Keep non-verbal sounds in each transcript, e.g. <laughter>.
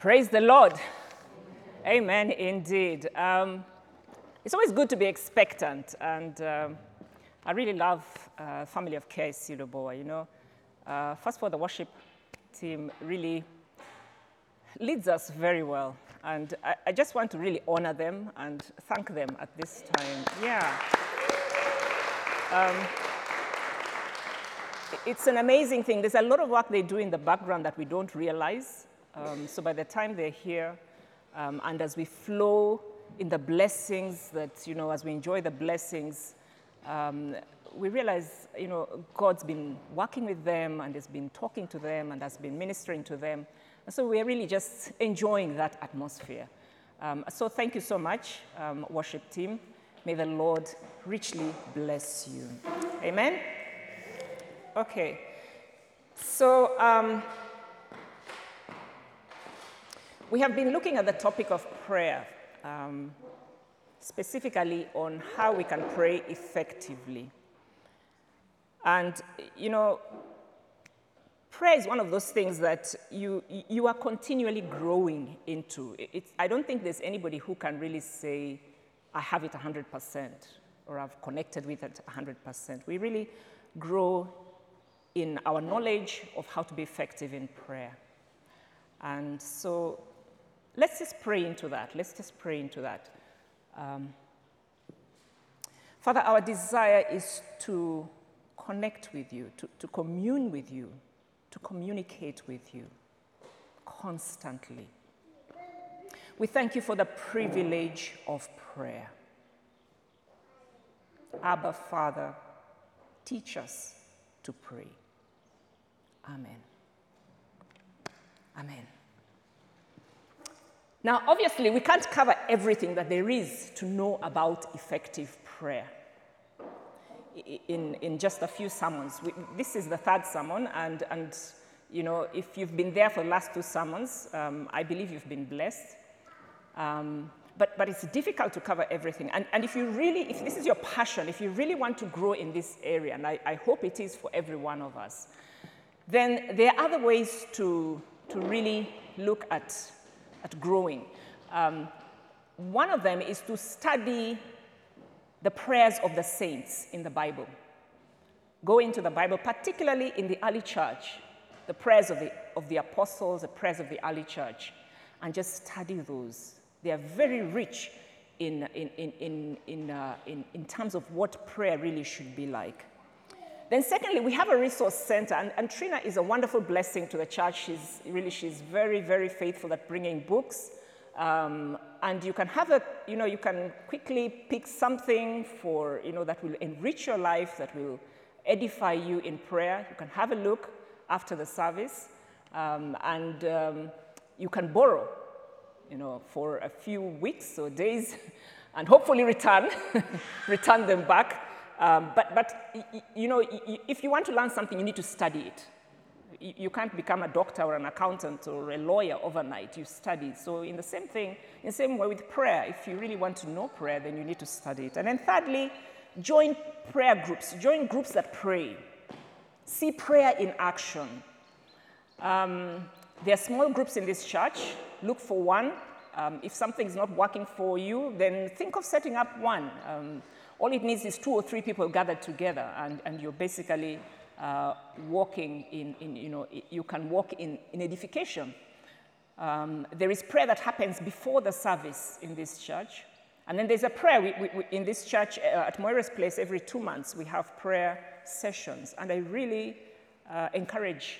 Praise the Lord. Amen, indeed. Um, it's always good to be expectant, and um, I really love uh, family of KIC Lubowa, you know. Uh, first of all, the worship team really leads us very well, and I, I just want to really honor them and thank them at this time. Yeah. Um, it's an amazing thing. There's a lot of work they do in the background that we don't realize. Um, so by the time they're here, um, and as we flow in the blessings that, you know, as we enjoy the blessings, um, we realize, you know, God's been working with them and has been talking to them and has been ministering to them. And so we're really just enjoying that atmosphere. Um, so thank you so much, um, worship team. May the Lord richly bless you. Amen. Okay. So um, we have been looking at the topic of prayer, um, specifically on how we can pray effectively. And, you know, prayer is one of those things that you, you are continually growing into. It's, I don't think there's anybody who can really say, I have it 100% or I've connected with it 100%. We really grow in our knowledge of how to be effective in prayer. And so let's just pray into that. Let's just pray into that. Um, Father, our desire is to connect with you, to, to commune with you, to communicate with you constantly. We thank you for the privilege of prayer. Abba, Father, teach us to pray. Amen. Amen. Now, obviously, we can't cover everything that there is to know about effective prayer in, in just a few sermons. We, this is the third sermon, and, and you know, if you've been there for the last two sermons, um, I believe you've been blessed. Um, but, but it's difficult to cover everything. And, and if you really, if this is your passion, if you really want to grow in this area, and I, I hope it is for every one of us, then there are other ways to, to really look at at growing. Um, one of them is to study the prayers of the saints in the Bible. Go into the Bible, particularly in the early church, the prayers of the, of the apostles, the prayers of the early church, and just study those. They are very rich in, in, in, in, in, uh, in, in terms of what prayer really should be like. Then secondly, we have a resource center, and, and, Trina is a wonderful blessing to the church. She's really, she's very, very faithful at bringing books. Um, and you can have a, you know, you can quickly pick something for, you know, that will enrich your life, that will edify you in prayer. You can have a look after the service, um, and um, you can borrow, you know, for a few weeks or days, <laughs> and hopefully return, <laughs> return them back. Um, but, but you know, if you want to learn something, you need to study it. You can't become a doctor or an accountant or a lawyer overnight. You study. So in the same thing, in the same way with prayer, if you really want to know prayer, then you need to study it. And then thirdly, join prayer groups. Join groups that pray. See prayer in action. Um, there are small groups in this church. Look for one. Um, if something's not working for you, then think of setting up one. Um, all it needs is two or three people gathered together, and, and you're basically uh, walking in, in, you know, you can walk in, in edification. Um, there is prayer that happens before the service in this church. And then there's a prayer we, we, we, in this church uh, at Moira's Place every two months. We have prayer sessions. And I really uh, encourage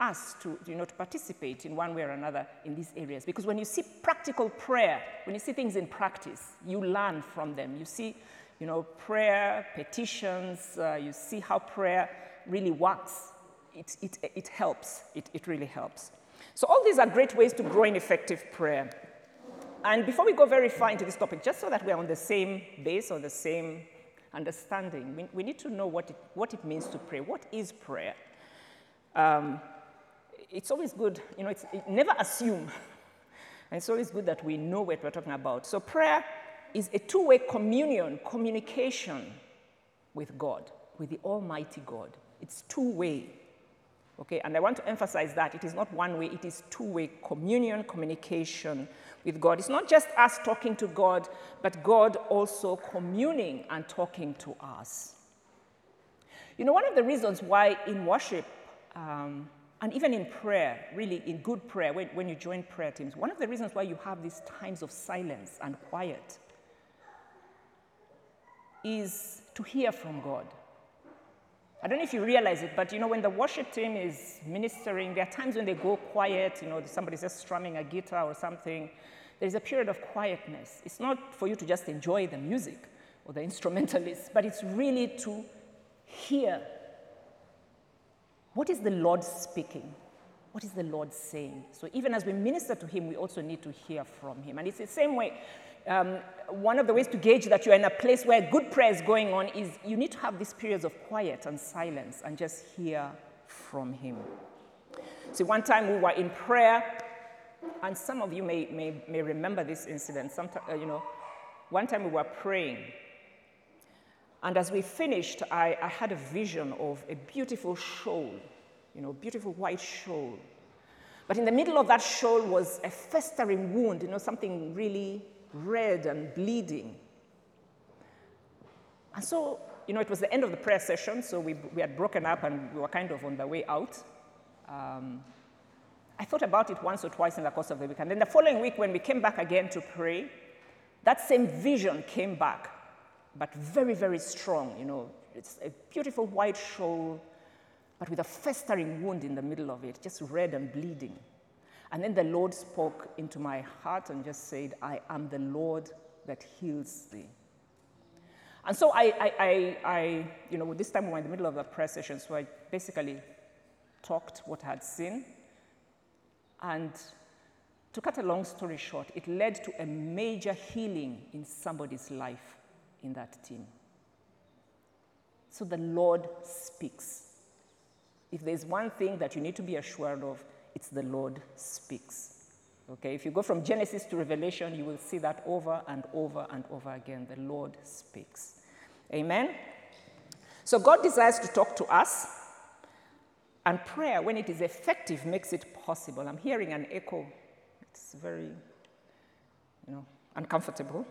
us to, you know, to participate in one way or another in these areas. Because when you see practical prayer, when you see things in practice, you learn from them. You see you know, prayer, petitions, uh, you see how prayer really works. It, it, it helps, it, it really helps. So all these are great ways to grow in effective prayer. And before we go very far into this topic, just so that we're on the same base or the same understanding, we, we need to know what it, what it means to pray. What is prayer? Um, it's always good, you know, it's, it, never assume. <laughs> and it's always good that we know what we're talking about. So prayer is a two way communion, communication with God, with the Almighty God. It's two way. Okay, and I want to emphasize that it is not one way, it is two way communion, communication with God. It's not just us talking to God, but God also communing and talking to us. You know, one of the reasons why in worship, um, and even in prayer, really in good prayer, when, when you join prayer teams, one of the reasons why you have these times of silence and quiet is to hear from God. I don't know if you realize it, but you know, when the worship team is ministering, there are times when they go quiet, you know, somebody's just strumming a guitar or something. There's a period of quietness. It's not for you to just enjoy the music or the <laughs> instrumentalists, but it's really to hear what is the Lord speaking? What is the Lord saying? So even as we minister to Him, we also need to hear from Him. And it's the same way. Um, one of the ways to gauge that you're in a place where good prayer is going on is you need to have these periods of quiet and silence and just hear from Him. See, one time we were in prayer, and some of you may, may, may remember this incident. Sometime, uh, you know, one time we were praying, and as we finished, I, I had a vision of a beautiful shoal, you know, beautiful white shoal. But in the middle of that shoal was a festering wound, you know, something really red and bleeding. And so, you know, it was the end of the prayer session, so we, we had broken up and we were kind of on the way out. Um, I thought about it once or twice in the course of the week. And then the following week, when we came back again to pray, that same vision came back but very, very strong. You know, it's a beautiful white shoal, but with a festering wound in the middle of it, just red and bleeding. And then the Lord spoke into my heart and just said, I am the Lord that heals thee. And so I, I, I, I, you know, this time we were in the middle of the prayer session, so I basically talked what I had seen. And to cut a long story short, it led to a major healing in somebody's life in that team. So the Lord speaks. If there's one thing that you need to be assured of, it's the Lord speaks. Okay, if you go from Genesis to Revelation, you will see that over and over and over again. The Lord speaks. Amen? So God desires to talk to us, and prayer, when it is effective, makes it possible. I'm hearing an echo. It's very, you know, uncomfortable.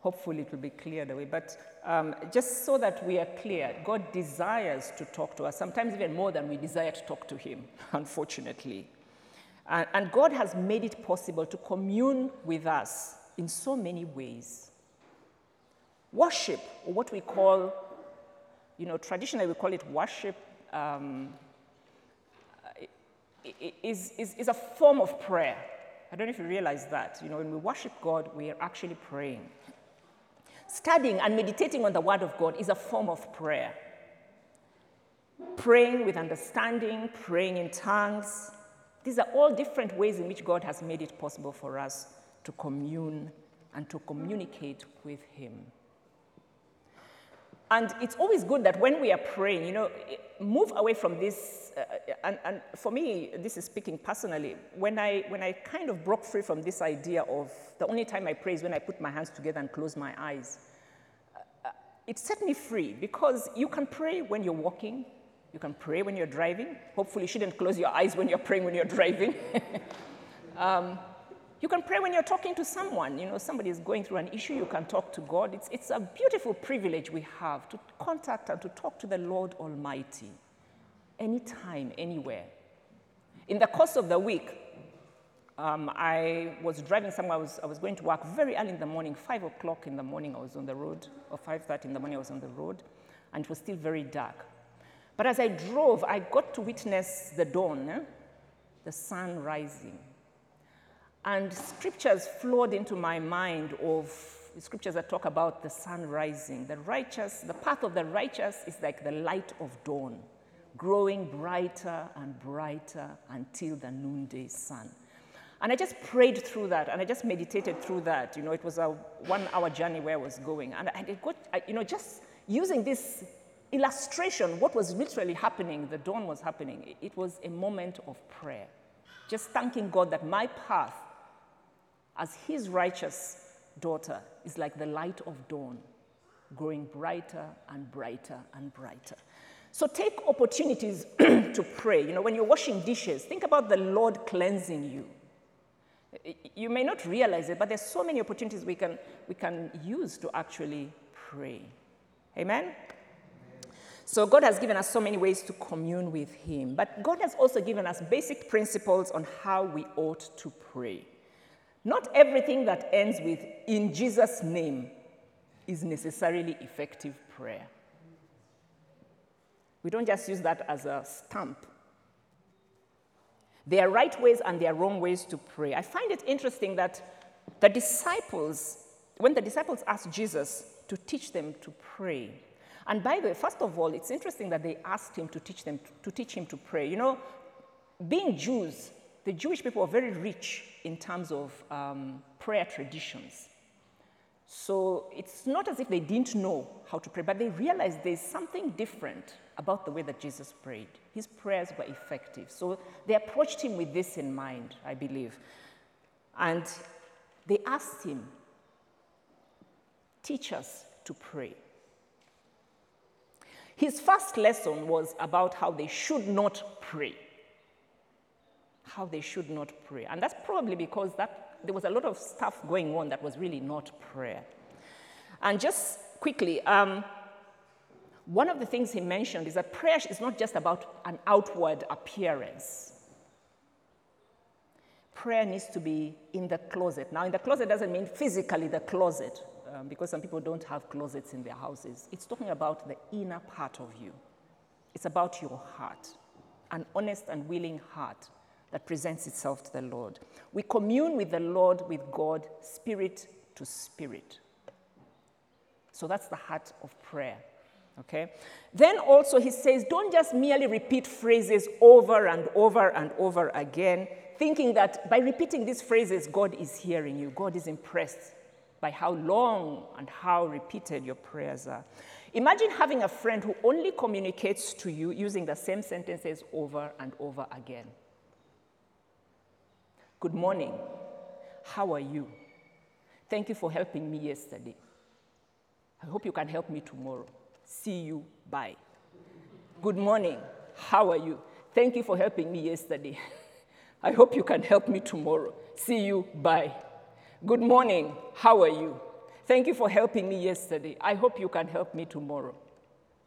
Hopefully, it will be cleared away. But um, just so that we are clear, God desires to talk to us, sometimes even more than we desire to talk to Him, <laughs> unfortunately. And, and God has made it possible to commune with us in so many ways. Worship, or what we call, you know, traditionally we call it worship, um, is, is, is a form of prayer. I don't know if you realize that. You know, when we worship God, we are actually praying. Studying and meditating on the Word of God is a form of prayer. Praying with understanding, praying in tongues, these are all different ways in which God has made it possible for us to commune and to communicate with Him. And it's always good that when we are praying, you know, move away from this. Uh, and, and, for me, this is speaking personally. When I, when I kind of broke free from this idea of the only time I pray is when I put my hands together and close my eyes, it set me free because you can pray when you're walking, you can pray when you're driving. Hopefully, you shouldn't close your eyes when you're praying when you're driving. <laughs> um, you can pray when you're talking to someone. You know, somebody is going through an issue, you can talk to God. It's, it's a beautiful privilege we have to contact and to talk to the Lord Almighty anytime, anywhere. In the course of the week, um, I was driving somewhere. I was, I was going to work very early in the morning, 5 o'clock in the morning, I was on the road, or 5.30 in the morning, I was on the road, and it was still very dark. But as I drove, I got to witness the dawn, eh? the sun rising. And scriptures flowed into my mind of scriptures that talk about the sun rising. The righteous, the path of the righteous is like the light of dawn, growing brighter and brighter until the noonday sun. And I just prayed through that and I just meditated through that. You know, it was a one hour journey where I was going. And I got, you know, just using this illustration, what was literally happening, the dawn was happening, it was a moment of prayer. Just thanking God that my path as his righteous daughter is like the light of dawn, growing brighter and brighter and brighter. So take opportunities <clears throat> to pray. You know, when you're washing dishes, think about the Lord cleansing you. You may not realize it, but there's so many opportunities we can, we can use to actually pray. Amen? So God has given us so many ways to commune with Him, but God has also given us basic principles on how we ought to pray. Not everything that ends with in Jesus' name is necessarily effective prayer. We don't just use that as a stamp. There are right ways and there are wrong ways to pray. I find it interesting that the disciples, when the disciples asked Jesus to teach them to pray, and by the way, first of all, it's interesting that they asked him to teach them to teach him to pray. You know, being Jews, the Jewish people are very rich in terms of um, prayer traditions. So it's not as if they didn't know how to pray, but they realized there's something different about the way that Jesus prayed. His prayers were effective. So they approached him with this in mind, I believe. And they asked him, Teach us to pray. His first lesson was about how they should not pray. How they should not pray. And that's probably because that, there was a lot of stuff going on that was really not prayer. And just quickly, um, one of the things he mentioned is that prayer is not just about an outward appearance. Prayer needs to be in the closet. Now, in the closet doesn't mean physically the closet, um, because some people don't have closets in their houses. It's talking about the inner part of you. It's about your heart, an honest and willing heart that presents itself to the Lord. We commune with the Lord, with God, spirit to spirit. So that's the heart of prayer. Okay? Then also he says, don't just merely repeat phrases over and over and over again, thinking that by repeating these phrases, God is hearing you. God is impressed by how long and how repeated your prayers are. Imagine having a friend who only communicates to you using the same sentences over and over again. Good morning. How are you? Thank you for helping me yesterday. I hope you can help me tomorrow. See you. Bye. Good morning. How are you? Thank you for helping me yesterday. <laughs> I hope you can help me tomorrow. See you. Bye. Good morning. How are you? Thank you for helping me yesterday. I hope you can help me tomorrow.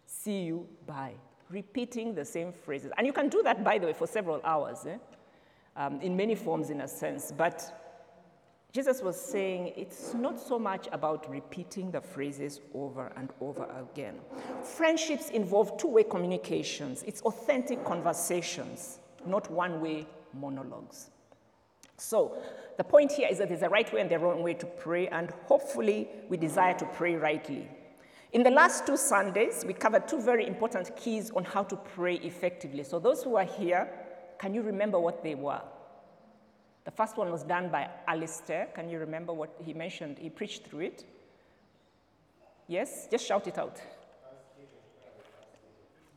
See you. Bye. Repeating the same phrases. And you can do that, by the way, for several hours, eh? um, in many forms, in a sense. But Jesus was saying it's not so much about repeating the phrases over and over again. Friendships involve two way communications, it's authentic conversations, not one way monologues. So, the point here is that there's a right way and the wrong way to pray, and hopefully, we desire to pray rightly. In the last two Sundays, we covered two very important keys on how to pray effectively. So, those who are here, can you remember what they were? The first one was done by Alistair. Can you remember what he mentioned? He preached through it. Yes? Just shout it out.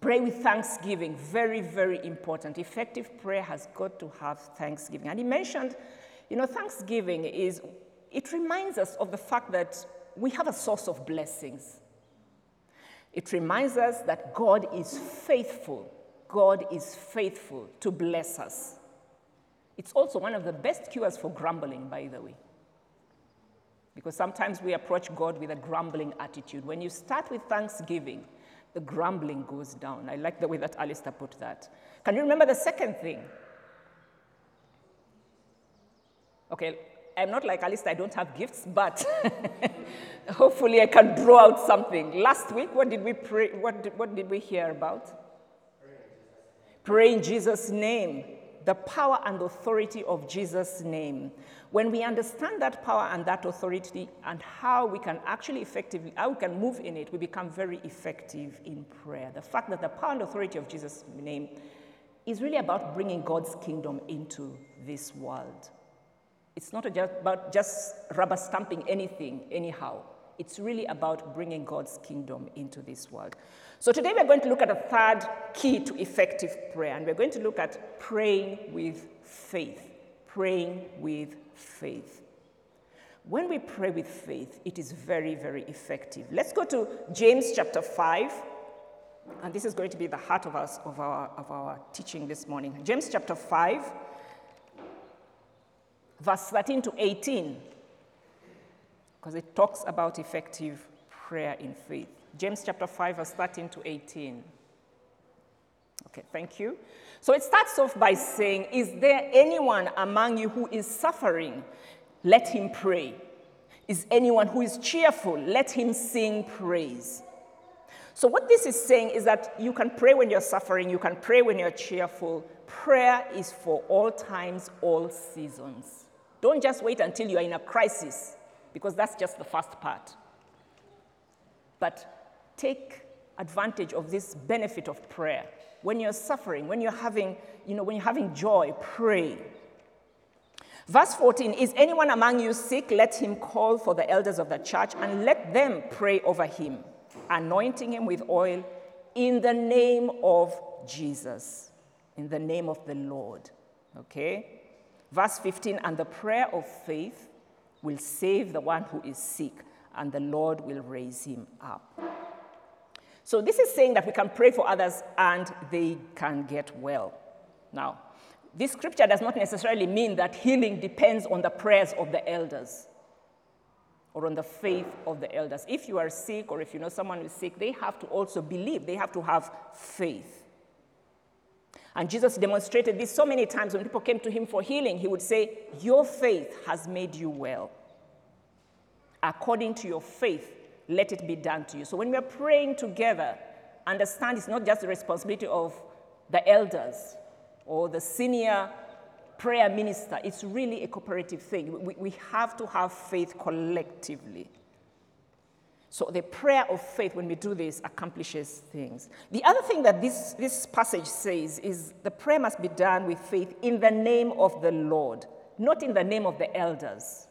Pray with thanksgiving. Very, very important. Effective prayer has got to have thanksgiving. And he mentioned, you know, thanksgiving is, it reminds us of the fact that we have a source of blessings. It reminds us that God is faithful. God is faithful to bless us. It's also one of the best cures for grumbling, by the way. Because sometimes we approach God with a grumbling attitude. When you start with thanksgiving, the grumbling goes down. I like the way that Alistair put that. Can you remember the second thing? Okay, I'm not like Alistair, I don't have gifts, but <laughs> hopefully I can draw out something. Last week, what did we pray? What did, what did we hear about? Pray in Jesus' name the power and authority of Jesus' name. When we understand that power and that authority and how we can actually effectively, how we can move in it, we become very effective in prayer. The fact that the power and authority of Jesus' name is really about bringing God's kingdom into this world. It's not about just rubber stamping anything, anyhow. It's really about bringing God's kingdom into this world. So today we're going to look at a third key to effective prayer, and we're going to look at praying with faith. Praying with faith. When we pray with faith, it is very, very effective. Let's go to James chapter 5. And this is going to be the heart of, us, of, our, of our teaching this morning. James chapter 5, verse 13 to 18, because it talks about effective prayer in faith. James chapter 5, verse 13 to 18. Okay, thank you. So it starts off by saying, Is there anyone among you who is suffering? Let him pray. Is anyone who is cheerful? Let him sing praise. So, what this is saying is that you can pray when you're suffering, you can pray when you're cheerful. Prayer is for all times, all seasons. Don't just wait until you are in a crisis, because that's just the first part. But take advantage of this benefit of prayer. When you're suffering, when you're having, you know, when you're having joy, pray. Verse 14 Is anyone among you sick? Let him call for the elders of the church and let them pray over him, anointing him with oil in the name of Jesus, in the name of the Lord. Okay? Verse 15 And the prayer of faith will save the one who is sick, and the Lord will raise him up. So, this is saying that we can pray for others and they can get well. Now, this scripture does not necessarily mean that healing depends on the prayers of the elders or on the faith of the elders. If you are sick or if you know someone is sick, they have to also believe, they have to have faith. And Jesus demonstrated this so many times when people came to him for healing. He would say, Your faith has made you well. According to your faith, let it be done to you. So when we are praying together, understand it's not just the responsibility of the elders, or the senior prayer minister. It's really a cooperative thing. We, we have to have faith collectively. So the prayer of faith, when we do this, accomplishes things. The other thing that this, this passage says is the prayer must be done with faith in the name of the Lord, not in the name of the elders.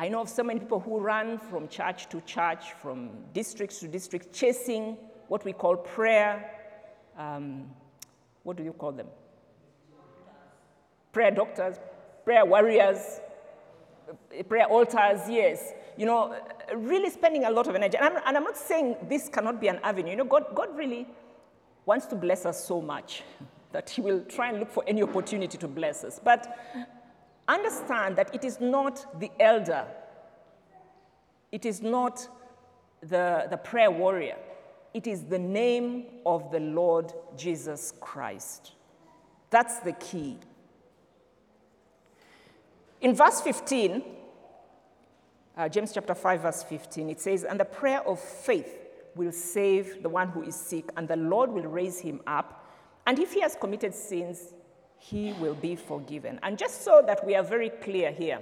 I know of so many people who run from church to church, from district to district, chasing what we call prayer um, what do you call them? Prayer doctors, prayer warriors, prayer altars, yes. You know, really spending a lot of energy. And I'm, and I'm not saying this cannot be an avenue. You know, God, God really wants to bless us so much <laughs> that He will try and look for any opportunity to bless us. But understand that it is not the elder, it is not the, the prayer warrior, it is the name of the Lord Jesus Christ. That's the key. In verse 15, uh, James chapter 5, verse 15, it says, And the prayer of faith will save the one who is sick, and the Lord will raise him up. And if he has committed sins, he will be forgiven. And just so that we are very clear here,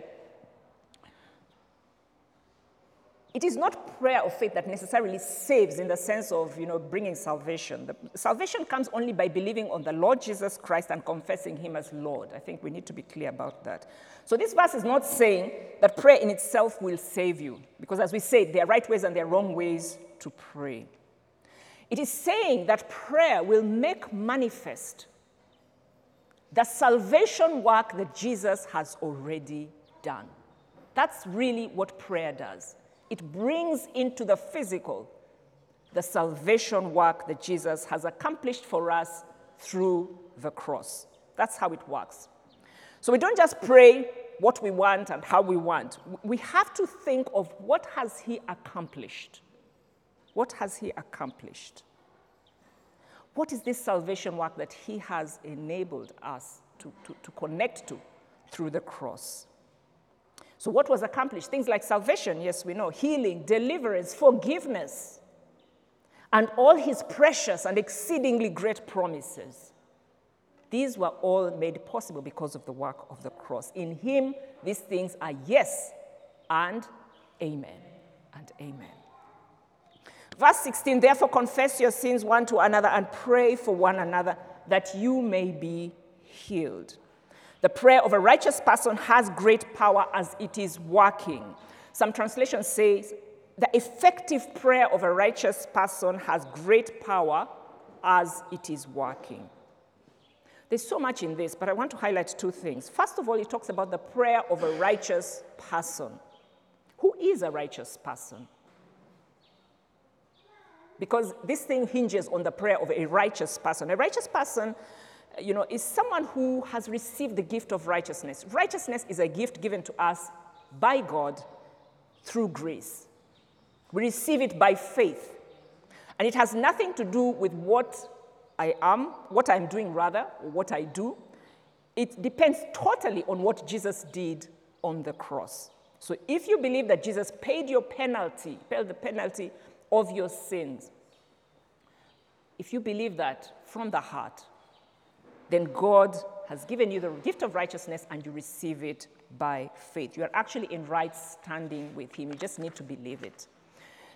It is not prayer of faith that necessarily saves in the sense of, you know, bringing salvation. The, salvation comes only by believing on the Lord Jesus Christ and confessing him as Lord. I think we need to be clear about that. So this verse is not saying that prayer in itself will save you, because as we said, there are right ways and there are wrong ways to pray. It is saying that prayer will make manifest the salvation work that Jesus has already done. That's really what prayer does. It brings into the physical the salvation work that Jesus has accomplished for us through the cross. That's how it works. So we don't just pray what we want and how we want. We have to think of what has he accomplished? What has he accomplished? What is this salvation work that he has enabled us to, to, to connect to through the cross? So, what was accomplished? Things like salvation, yes, we know, healing, deliverance, forgiveness, and all his precious and exceedingly great promises. These were all made possible because of the work of the cross. In him, these things are yes and amen and amen. Verse 16, therefore confess your sins one to another and pray for one another that you may be healed. The prayer of a righteous person has great power as it is working. Some translations say the effective prayer of a righteous person has great power as it is working. There's so much in this, but I want to highlight two things. First of all, it talks about the prayer of a righteous person. Who is a righteous person? Because this thing hinges on the prayer of a righteous person. A righteous person, you know, is someone who has received the gift of righteousness. Righteousness is a gift given to us by God through grace. We receive it by faith. And it has nothing to do with what I am, what I'm doing rather, or what I do. It depends totally on what Jesus did on the cross. So if you believe that Jesus paid your penalty, paid the penalty of your sins, if you believe that from the heart, then God has given you the gift of righteousness and you receive it by faith. You are actually in right standing with Him. You just need to believe it.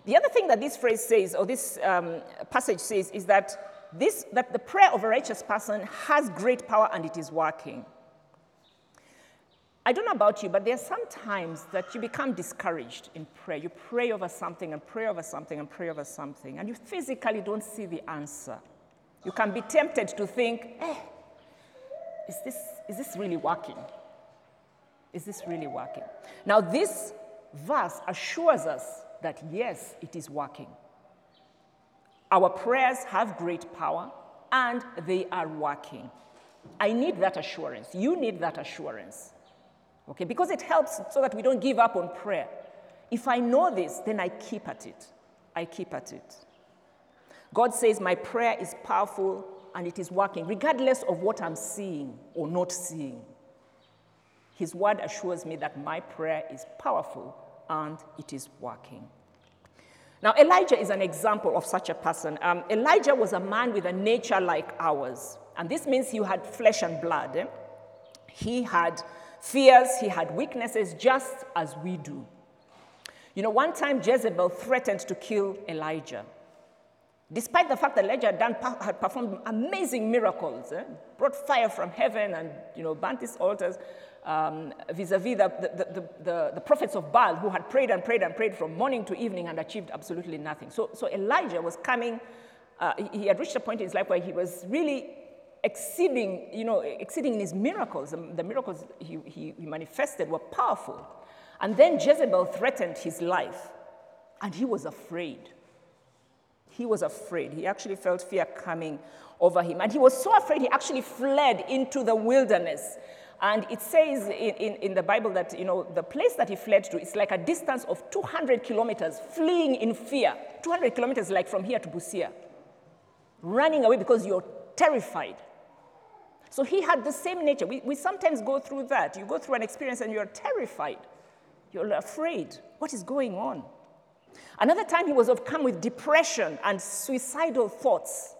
The other thing that this phrase says, or this um, passage says, is that, this, that the prayer of a righteous person has great power and it is working. I don't know about you, but there are some times that you become discouraged in prayer. You pray over something and pray over something and pray over something, and you physically don't see the answer. You can be tempted to think, eh, is this, is this really working? Is this really working? Now, this verse assures us that yes, it is working. Our prayers have great power and they are working. I need that assurance. You need that assurance. Okay, because it helps so that we don't give up on prayer. If I know this, then I keep at it. I keep at it. God says, My prayer is powerful and it is working, regardless of what I'm seeing or not seeing. His word assures me that my prayer is powerful and it is working. Now, Elijah is an example of such a person. Um, Elijah was a man with a nature like ours, and this means he had flesh and blood. Eh? He had fears, he had weaknesses, just as we do. You know, one time Jezebel threatened to kill Elijah. Despite the fact that Elijah had, performed amazing miracles, eh? brought fire from heaven and, you know, burnt his altars, um, vis-a-vis the, the, the, the, prophets of Baal who had prayed and prayed and prayed from morning to evening and achieved absolutely nothing. So, so Elijah was coming, uh, he had reached a point in his life where he was really exceeding, you know, exceeding in his miracles. The miracles he, he, manifested were powerful. And then Jezebel threatened his life, and he was afraid. He was afraid. He actually felt fear coming over him. And he was so afraid, he actually fled into the wilderness. And it says in, in, in, the Bible that, you know, the place that he fled to is like a distance of 200 kilometers, fleeing in fear. 200 kilometers like from here to Busia. Running away because you're terrified. So he had the same nature. We, we sometimes go through that. You go through an experience and you're terrified. You're afraid. What is going on? Another time he was overcome with depression and suicidal thoughts.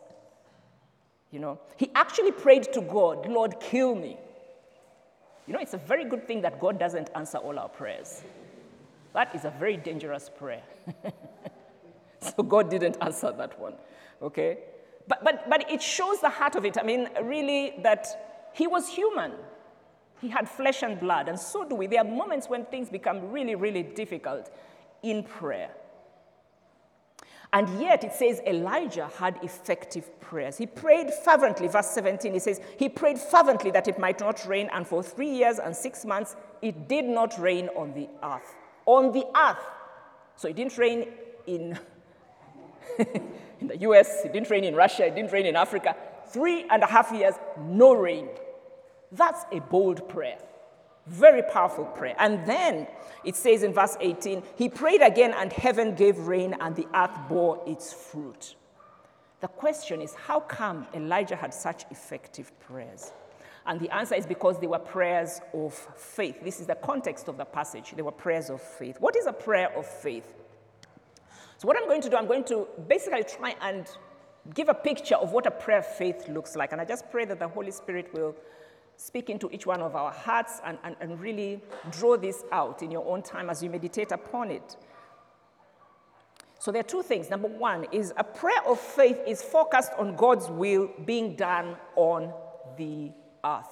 You know, he actually prayed to God, Lord, kill me. You know, it's a very good thing that God doesn't answer all our prayers. That is a very dangerous prayer. <laughs> so God didn't answer that one. Okay? But, but, but it shows the heart of it. I mean, really, that he was human. He had flesh and blood, and so do we. There are moments when things become really, really difficult in prayer. And yet it says Elijah had effective prayers. He prayed fervently. Verse 17, he says, He prayed fervently that it might not rain, and for three years and six months it did not rain on the earth. On the earth. So it didn't rain in <laughs> in the US, it didn't rain in Russia, it didn't rain in Africa. Three and a half years, no rain. That's a bold prayer. Very powerful prayer. And then it says in verse 18, he prayed again, and heaven gave rain, and the earth bore its fruit. The question is, how come Elijah had such effective prayers? And the answer is because they were prayers of faith. This is the context of the passage. They were prayers of faith. What is a prayer of faith? So, what I'm going to do, I'm going to basically try and give a picture of what a prayer of faith looks like. And I just pray that the Holy Spirit will speak into each one of our hearts and, and, and really draw this out in your own time as you meditate upon it. So there are two things. Number one is a prayer of faith is focused on God's will being done on the earth.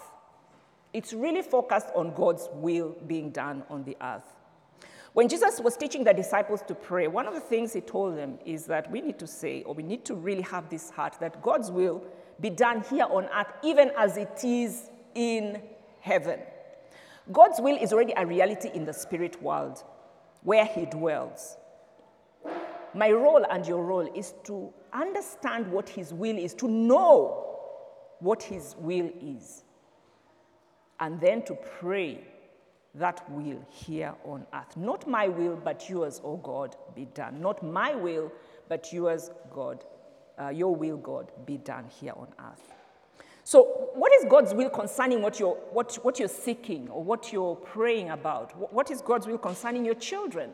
It's really focused on God's will being done on the earth. When Jesus was teaching the disciples to pray, one of the things he told them is that we need to say, or we need to really have this heart, that God's will be done here on earth, even as it is in heaven. God's will is already a reality in the spirit world where he dwells. my role and your role is to understand what His will is, to know what His will is, and then to pray that will here on earth. Not my will, but yours, O God, be done. Not my will, but yours, God, uh, your will, God, be done here on earth. So, what is God's will concerning what you're, what, what you're seeking or what you're praying about? What, what is God's will concerning your children?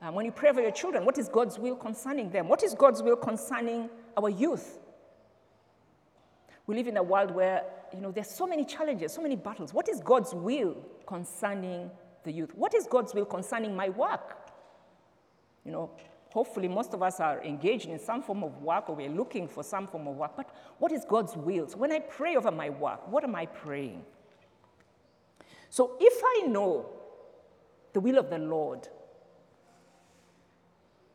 Um, when you pray for your children, what is God's will concerning them? What is God's will concerning our youth? We live in a world where, you know, there's so many challenges, so many battles. What is God's will concerning the youth? What is God's will concerning my work? You know, hopefully most of us are engaged in some form of work or we're looking for some form of work. But what is God's will? So when I pray over my work, what am I praying? So if I know the will of the Lord,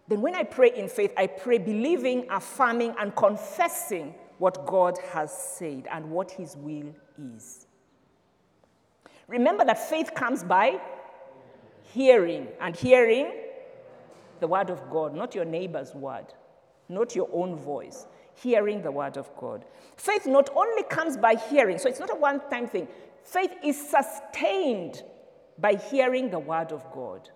then when I pray in faith, I pray believing, affirming, and confessing what God has said and what His will is. Remember that faith comes by hearing, and hearing the word of God, not your neighbor's word, not your own voice. Hearing the word of God. Faith not only comes by hearing, so it's not a one time thing. Faith is sustained by hearing the word of God.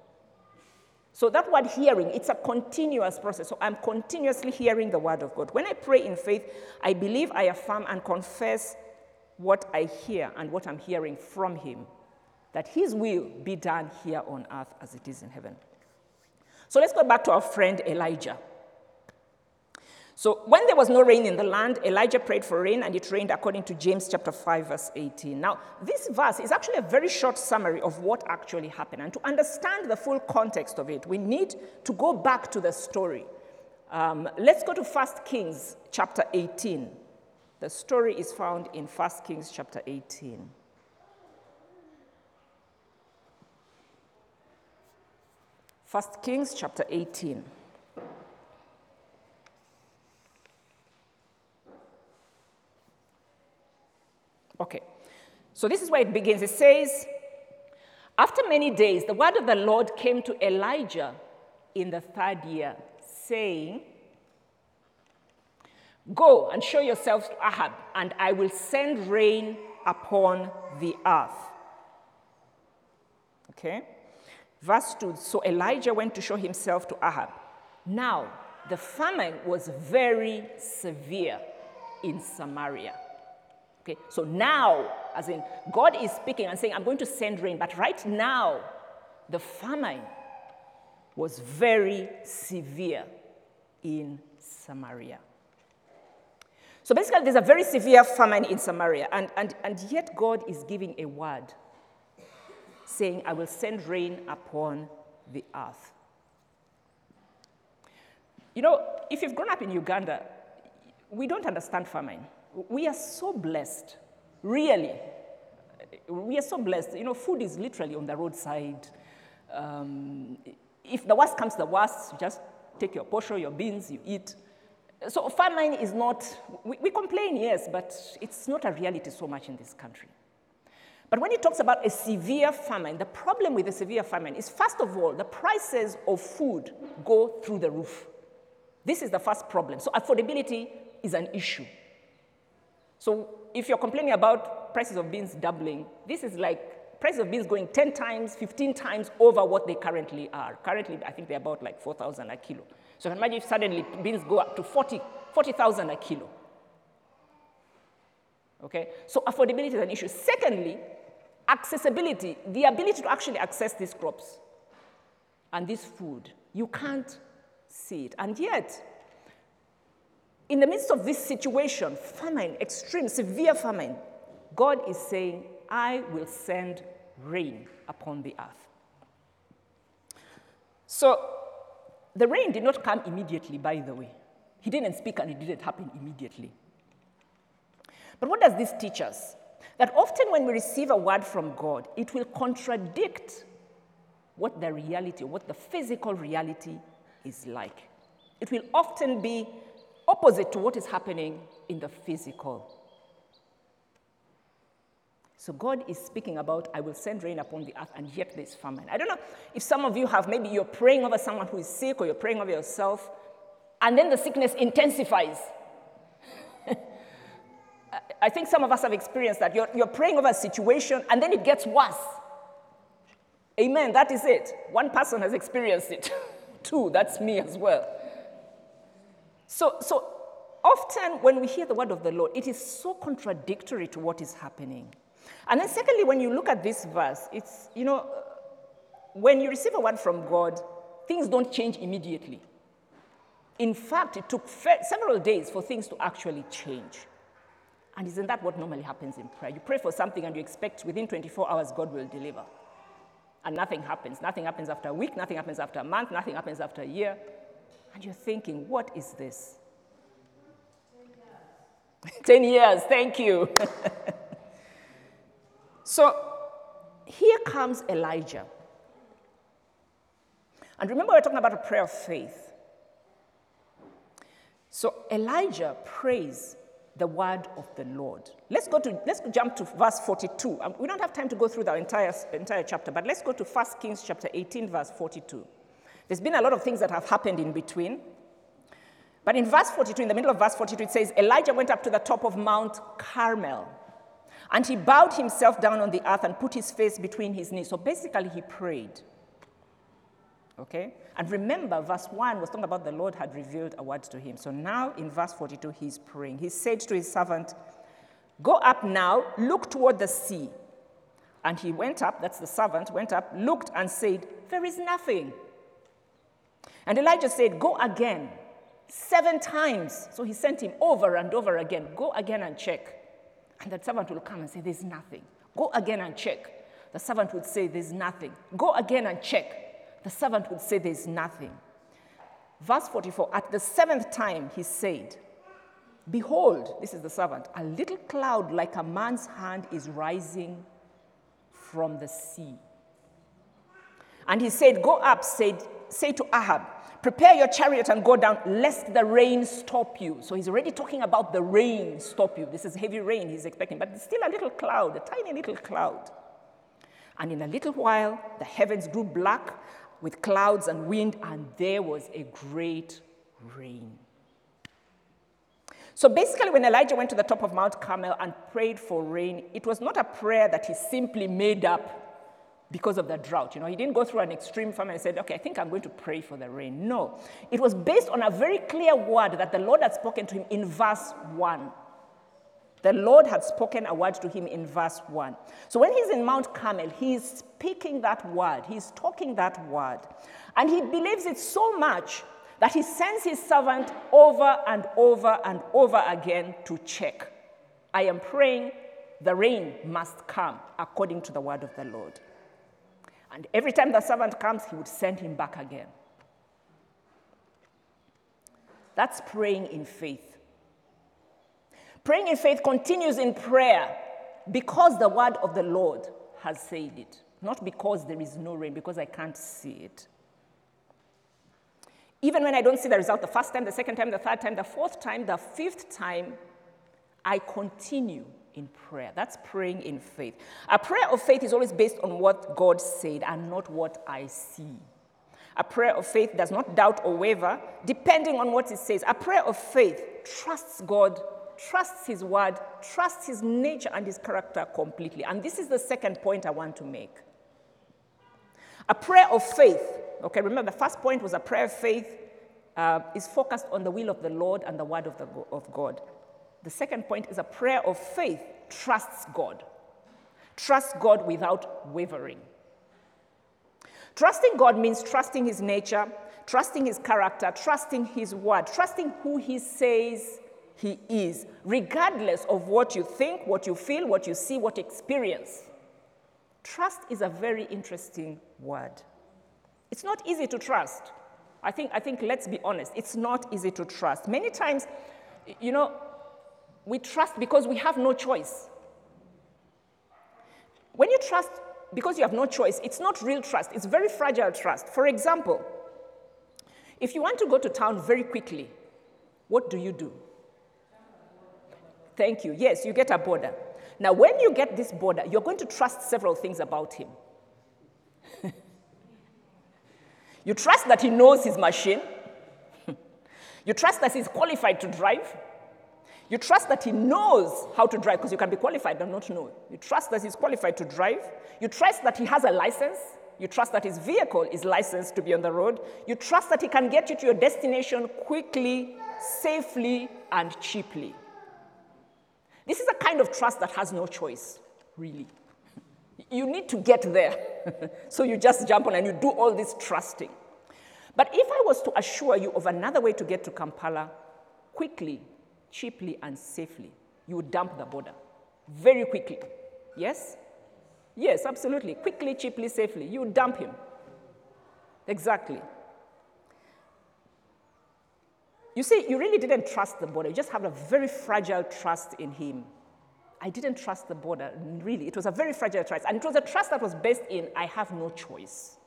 So that word hearing, it's a continuous process. So I'm continuously hearing the word of God. When I pray in faith, I believe, I affirm, and confess what I hear and what I'm hearing from Him, that His will be done here on earth as it is in heaven. So let's go back to our friend Elijah. So when there was no rain in the land, Elijah prayed for rain and it rained according to James chapter 5 verse 18. Now, this verse is actually a very short summary of what actually happened. And to understand the full context of it, we need to go back to the story. Um, let's go to 1 Kings chapter 18. The story is found in 1 Kings chapter 18. First Kings chapter 18. Okay, so this is where it begins. It says, After many days, the word of the Lord came to Elijah in the third year, saying, Go and show yourself to Ahab, and I will send rain upon the earth. Okay? Verse 2 So Elijah went to show himself to Ahab. Now, the famine was very severe in Samaria. Okay, so now, as in God is speaking and saying, I'm going to send rain, but right now, the famine was very severe in Samaria. So basically, there's a very severe famine in Samaria, and, and, and yet God is giving a word saying, I will send rain upon the earth. You know, if you've grown up in Uganda, we don't understand famine. We are so blessed, really. We are so blessed. You know, food is literally on the roadside. Um, if the worst comes to the worst, you just take your posho, your beans, you eat. So famine is not, we, we complain, yes, but it's not a reality so much in this country. But when he talks about a severe famine, the problem with a severe famine is, first of all, the prices of food go through the roof. This is the first problem. So affordability is an issue. So if you're complaining about prices of beans doubling, this is like prices of beans going 10 times, 15 times over what they currently are. Currently, I think they're about like 4,000 a kilo. So imagine if suddenly beans go up to 40, 40,000 a kilo. Okay, so affordability is an issue. Secondly, accessibility, the ability to actually access these crops and this food. You can't see it. And yet, in the midst of this situation, famine, extreme, severe famine, God is saying, I will send rain upon the earth. So the rain did not come immediately, by the way. He didn't speak and it didn't happen immediately. But what does this teach us? That often when we receive a word from God, it will contradict what the reality, what the physical reality is like. It will often be opposite to what is happening in the physical. So God is speaking about, I will send rain upon the earth, and yet there's famine. I don't know if some of you have, maybe you're praying over someone who is sick, or you're praying over yourself, and then the sickness intensifies. <laughs> I think some of us have experienced that. You're, you're praying over a situation, and then it gets worse. Amen. That is it. One person has experienced it. <laughs> Two, that's me as well. So, so often when we hear the word of the Lord, it is so contradictory to what is happening. And then, secondly, when you look at this verse, it's, you know, when you receive a word from God, things don't change immediately. In fact, it took several days for things to actually change. And isn't that what normally happens in prayer? You pray for something and you expect within 24 hours God will deliver. And nothing happens. Nothing happens after a week, nothing happens after a month, nothing happens after a year. And you're thinking, what is this? <laughs> 10 years, thank you. <laughs> so here comes Elijah. And remember, we're talking about a prayer of faith. So Elijah prays the word of the Lord. Let's go to let's jump to verse 42. Um, we don't have time to go through the entire, entire chapter, but let's go to 1 Kings chapter 18, verse 42. There's been a lot of things that have happened in between. But in verse 42, in the middle of verse 42, it says, Elijah went up to the top of Mount Carmel, and he bowed himself down on the earth and put his face between his knees. So basically, he prayed. Okay? And remember, verse 1 was talking about the Lord had revealed a word to him. So now in verse 42, he's praying. He said to his servant, Go up now, look toward the sea. And he went up, that's the servant, went up, looked, and said, There is nothing. And Elijah said, Go again, seven times. So he sent him over and over again. Go again and check. And the servant will come and say, There's nothing. Go again and check. The servant would say, There's nothing. Go again and check. The servant would say, There's nothing. Verse 44 At the seventh time, he said, Behold, this is the servant, a little cloud like a man's hand is rising from the sea. And he said, Go up, said, say to Ahab, prepare your chariot and go down, lest the rain stop you. So he's already talking about the rain stop you. This is heavy rain he's expecting, but still a little cloud, a tiny little cloud. And in a little while, the heavens grew black with clouds and wind, and there was a great rain. So basically, when Elijah went to the top of Mount Carmel and prayed for rain, it was not a prayer that he simply made up because of the drought. You know, he didn't go through an extreme famine and said, okay, I think I'm going to pray for the rain. No. It was based on a very clear word that the Lord had spoken to him in verse 1. The Lord had spoken a word to him in verse 1. So when he's in Mount Carmel, he's speaking that word, he's talking that word. And he believes it so much that he sends his servant over and over and over again to check. I am praying the rain must come according to the word of the Lord. And every time the servant comes, he would send him back again. That's praying in faith. Praying in faith continues in prayer because the word of the Lord has said it, not because there is no rain, because I can't see it. Even when I don't see the result the first time, the second time, the third time, the fourth time, the fifth time, I continue in prayer. That's praying in faith. A prayer of faith is always based on what God said and not what I see. A prayer of faith does not doubt or waver, depending on what it says. A prayer of faith trusts God trusts his word, trusts his nature and his character completely. And this is the second point I want to make. A prayer of faith, okay, remember the first point was a prayer of faith uh, is focused on the will of the Lord and the word of, the, of God. The second point is a prayer of faith trusts God. Trust God without wavering. Trusting God means trusting his nature, trusting his character, trusting his word, trusting who he says he is, regardless of what you think, what you feel, what you see, what experience. Trust is a very interesting word. It's not easy to trust. I think, I think, let's be honest, it's not easy to trust. Many times, you know, we trust because we have no choice. When you trust because you have no choice, it's not real trust, it's very fragile trust. For example, if you want to go to town very quickly, what do you do? Thank you. Yes, you get a boda. Now, when you get this boda, you're going to trust several things about him. <laughs> you trust that he knows his machine. <laughs> you trust that he's qualified to drive. You trust that he knows how to drive because you can be qualified and not know. You trust that he's qualified to drive. You trust that he has a license. You trust that his vehicle is licensed to be on the road. You trust that he can get you to your destination quickly, safely, and cheaply. This is a kind of trust that has no choice, really. You need to get there. <laughs> so you just jump on and you do all this trusting. But if I was to assure you of another way to get to Kampala quickly, cheaply, and safely, you dump the boda very quickly. Yes? Yes, absolutely. Quickly, cheaply, safely. You dump him. Exactly. You see, you really didn't trust the boda. You just have a very fragile trust in him. I didn't trust the boda, really. It was a very fragile trust. And it was a trust that was based in, I have no choice.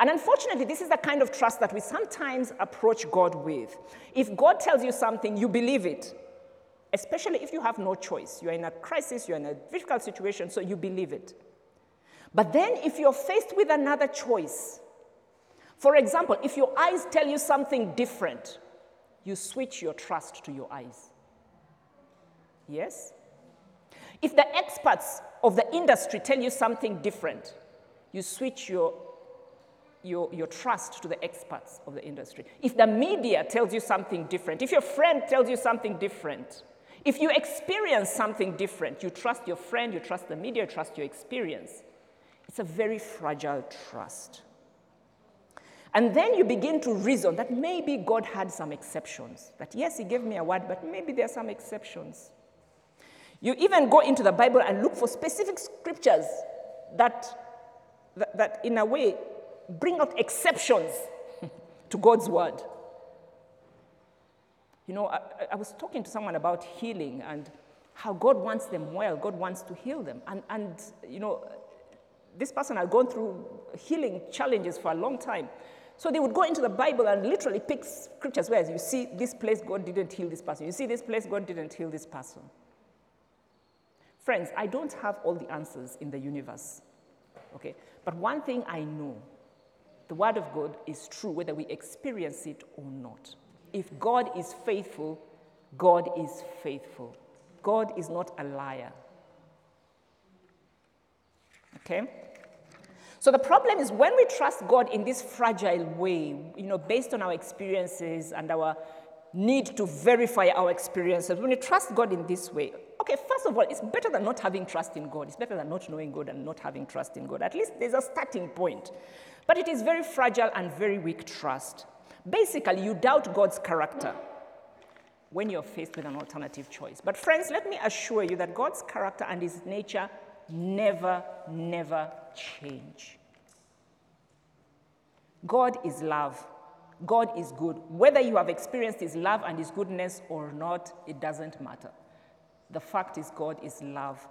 And unfortunately, this is the kind of trust that we sometimes approach God with. If God tells you something, you believe it, especially if you have no choice. You're in a crisis, you're in a difficult situation, so you believe it. But then, if you're faced with another choice, for example, if your eyes tell you something different, you switch your trust to your eyes. Yes? If the experts of the industry tell you something different, you switch your, your, your trust to the experts of the industry. If the media tells you something different, if your friend tells you something different, if you experience something different, you trust your friend, you trust the media, you trust your experience. It's a very fragile trust. And then you begin to reason that maybe God had some exceptions. That yes, He gave me a word, but maybe there are some exceptions. You even go into the Bible and look for specific scriptures that, that, that in a way, bring out exceptions to God's word. You know, I, I, was talking to someone about healing and how God wants them well, God wants to heal them. And, and you know, this person had gone through healing challenges for a long time. So they would go into the Bible and literally pick scriptures where you see this place God didn't heal this person. You see this place God didn't heal this person. Friends, I don't have all the answers in the universe. Okay? But one thing I know the Word of God is true whether we experience it or not. If God is faithful, God is faithful. God is not a liar. Okay? So the problem is when we trust God in this fragile way, you know, based on our experiences and our need to verify our experiences, when we trust God in this way, okay, first of all, it's better than not having trust in God. It's better than not knowing God and not having trust in God. At least there's a starting point. But it is very fragile and very weak trust. Basically, you doubt God's character when you're faced with an alternative choice. But, friends, let me assure you that God's character and his nature never, never change. God is love. God is good. Whether you have experienced his love and his goodness or not, it doesn't matter. The fact is, God is love.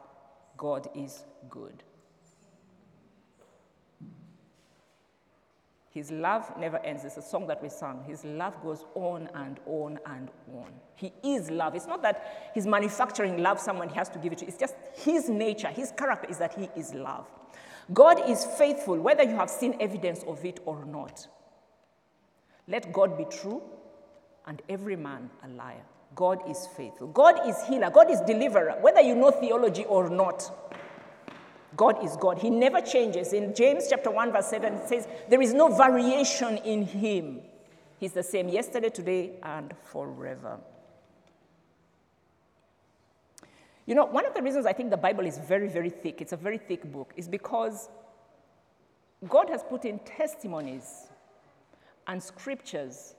God is good. His love never ends. It's a song that we sung. His love goes on and on and on. He is love. It's not that he's manufacturing love, someone he has to give it to. It's just his nature, his character is that he is love. God is faithful, whether you have seen evidence of it or not. Let God be true and every man a liar. God is faithful. God is healer. God is deliverer, whether you know theology or not. God is God. He never changes. In James chapter 1, verse 7, it says, There is no variation in him. He's the same yesterday, today, and forever. You know, one of the reasons I think the Bible is very, very thick, it's a very thick book, is because God has put in testimonies and scriptures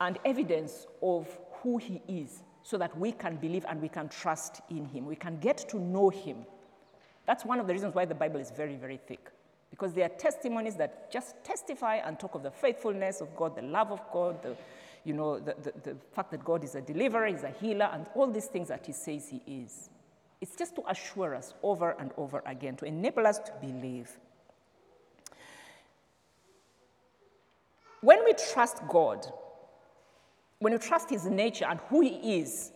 and evidence of who He is so that we can believe and we can trust in Him. We can get to know Him. That's one of the reasons why the Bible is very, very thick. Because there are testimonies that just testify and talk of the faithfulness of God, the love of God, the, you know, the, the, the fact that God is a deliverer, He's a healer, and all these things that He says He is. It's just to assure us over and over again, to enable us to believe. When we trust God, when we trust His nature and who He is,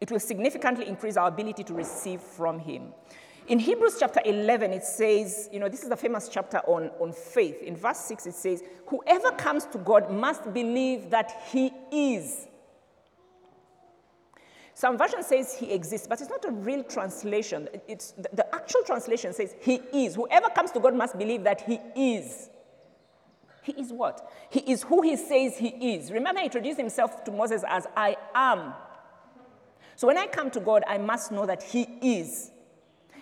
It will significantly increase our ability to receive from Him. In Hebrews chapter 11, it says, you know, this is the famous chapter on, on faith. In verse 6, it says, Whoever comes to God must believe that He is. Some version says He exists, but it's not a real translation. It's, the, the actual translation says He is. Whoever comes to God must believe that He is. He is what? He is who He says He is. Remember, He introduced Himself to Moses as I am. So when I come to God, I must know that He is.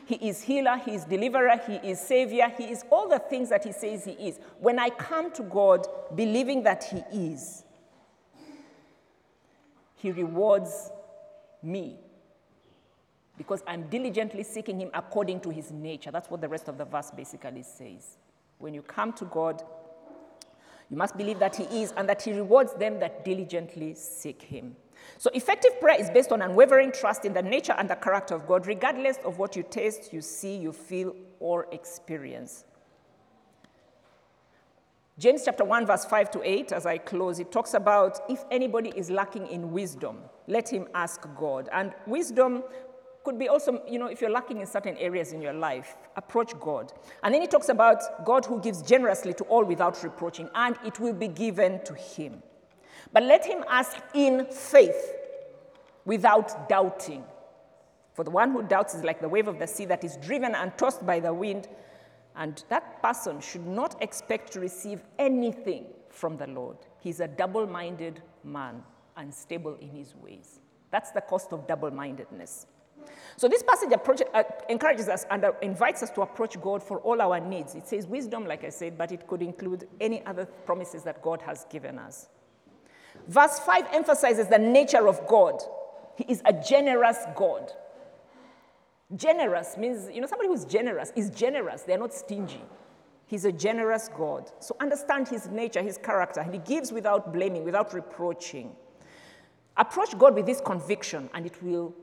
He is healer, He is deliverer, He is savior, He is all the things that He says He is. When I come to God believing that He is, He rewards me because I'm diligently seeking Him according to His nature. That's what the rest of the verse basically says. When you come to God, you must believe that He is and that He rewards them that diligently seek Him. So, effective prayer is based on unwavering trust in the nature and the character of God, regardless of what you taste, you see, you feel, or experience. James chapter 1, verse 5 to 8, as I close, it talks about if anybody is lacking in wisdom, let him ask God. And wisdom could be also, you know, if you're lacking in certain areas in your life, approach God. And then he talks about God who gives generously to all without reproaching, and it will be given to him. But let him ask in faith without doubting. For the one who doubts is like the wave of the sea that is driven and tossed by the wind, and that person should not expect to receive anything from the Lord. He's a double minded man, unstable in his ways. That's the cost of double mindedness. So, this passage approach, uh, encourages us and uh, invites us to approach God for all our needs. It says wisdom, like I said, but it could include any other promises that God has given us. Verse 5 emphasizes the nature of God. He is a generous God. Generous means, you know, somebody who's generous is generous. They're not stingy. He's a generous God. So understand his nature, his character. He gives without blaming, without reproaching. Approach God with this conviction, and it will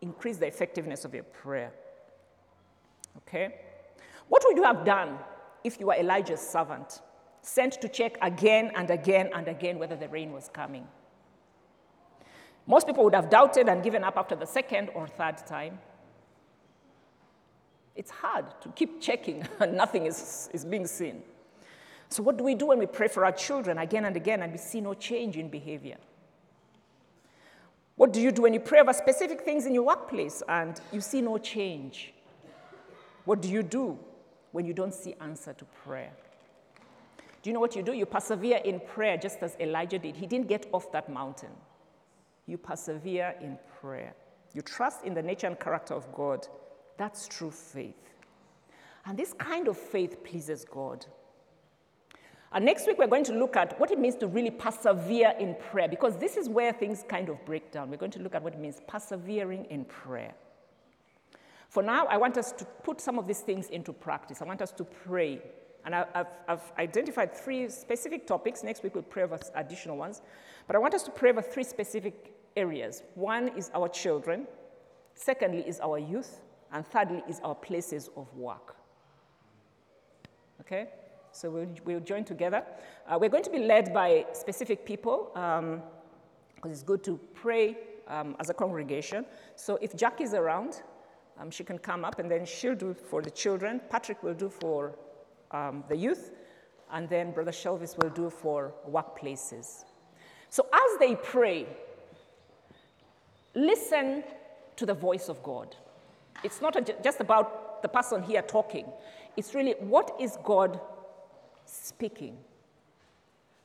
increase the effectiveness of your prayer. Okay? What would you have done if you were Elijah's servant? Sent to check again and again and again whether the rain was coming. Most people would have doubted and given up after the second or third time. It's hard to keep checking <laughs> and nothing is, is being seen. So, what do we do when we pray for our children again and again and we see no change in behavior? What do you do when you pray over specific things in your workplace and you see no change? What do you do when you don't see answer to prayer? Do you know what you do? You persevere in prayer just as Elijah did. He didn't get off that mountain. You persevere in prayer. You trust in the nature and character of God. That's true faith. And this kind of faith pleases God. And next week, we're going to look at what it means to really persevere in prayer, because this is where things kind of break down. We're going to look at what it means persevering in prayer. For now, I want us to put some of these things into practice. I want us to pray and I've, I've, identified three specific topics. Next week we'll pray over additional ones. But I want us to pray over three specific areas. One is our children, secondly, is our youth, and thirdly, is our places of work. Okay? So we'll, we'll join together. Uh, we're going to be led by specific people because um, it's good to pray um, as a congregation. So if Jackie's around, um, she can come up and then she'll do for the children. Patrick will do for um, the youth, and then Brother Shelvis will do for workplaces. So as they pray, listen to the voice of God. It's not a, just about the person here talking, it's really what is God speaking?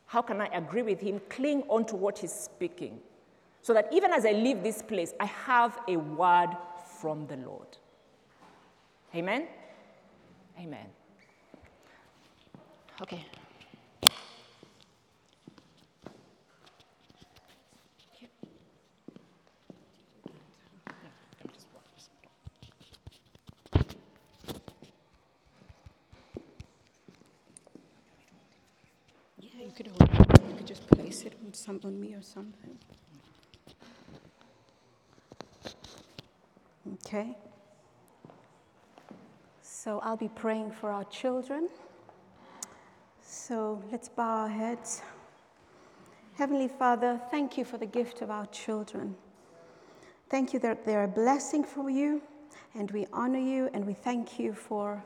How can I agree with Him? Cling on to what He's speaking. So that even as I leave this place, I have a word from the Lord. Amen? Amen. Okay. Yeah, you could hold it. You could just place it on some on me or something. Okay. So I'll be praying for our children. So let's bow our heads. Heavenly Father, thank you for the gift of our children. Thank you that they're a blessing for you, and we honor you, and we thank you for,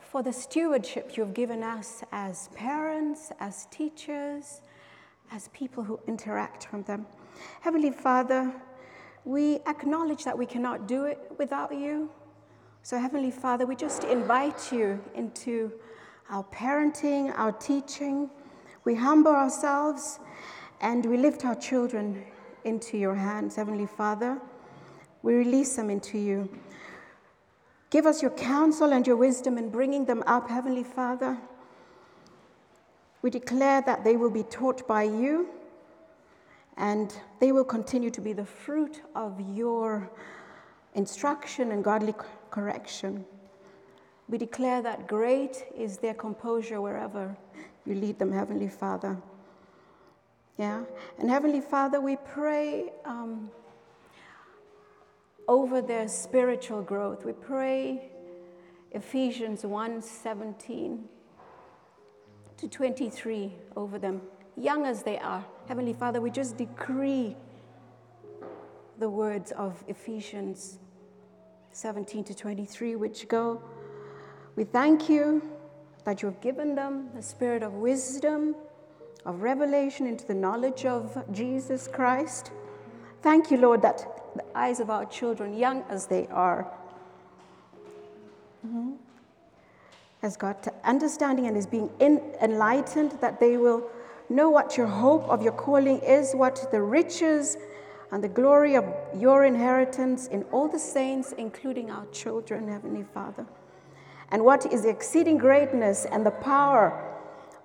for the stewardship you've given us as parents, as teachers, as people who interact with them. Heavenly Father, we acknowledge that we cannot do it without you. So, Heavenly Father, we just invite you into our parenting, our teaching. We humble ourselves and we lift our children into your hands, Heavenly Father. We release them into you. Give us your counsel and your wisdom in bringing them up, Heavenly Father. We declare that they will be taught by you and they will continue to be the fruit of your instruction and godly correction. We declare that great is their composure wherever you lead them, Heavenly Father. Yeah? And Heavenly Father, we pray um, over their spiritual growth. We pray Ephesians 1 17 to 23 over them, young as they are. Heavenly Father, we just decree the words of Ephesians 17 to 23, which go, We thank you that you have given them the spirit of wisdom of revelation into the knowledge of Jesus Christ. Thank you, Lord, that the eyes of our children, young as they are, mm-hmm, has got understanding and is being in, enlightened, that they will know what your hope of your calling is, what the riches and the glory of your inheritance in all the saints, including our children, Heavenly Father, and what is the exceeding greatness and the power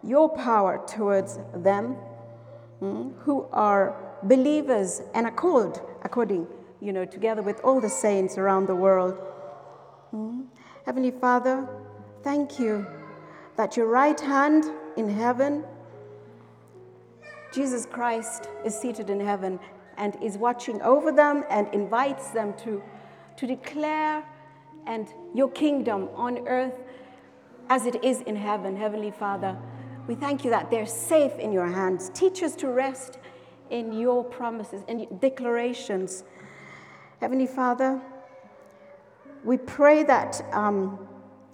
your power towards them mm, who are believers and are called according, you know, together with all the saints around the world. Mm. Heavenly Father, thank you that your right hand in heaven, Jesus Christ is seated in heaven and is watching over them and invites them to, to declare and your kingdom on earth as it is in heaven, Heavenly Father. We thank you that they're safe in your hands. Teach us to rest in your promises and declarations. Heavenly Father, we pray that um,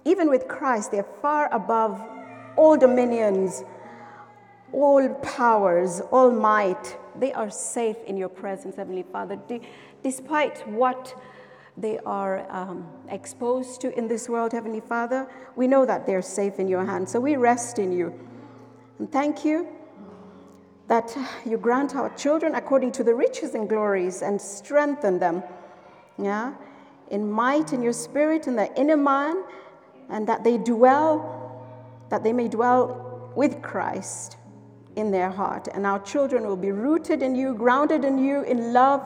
even with Christ, they're far above all dominions, all powers, all might. They are safe in your presence, Heavenly Father, despite what they are um, exposed to in this world, Heavenly Father. We know that they're safe in your hands, so we rest in you. And thank you that you grant our children according to the riches and glories and strengthen them, yeah, in might in your spirit in the inner man, and that they dwell, that they may dwell with Christ in their heart. And our children will be rooted in you, grounded in you, in love,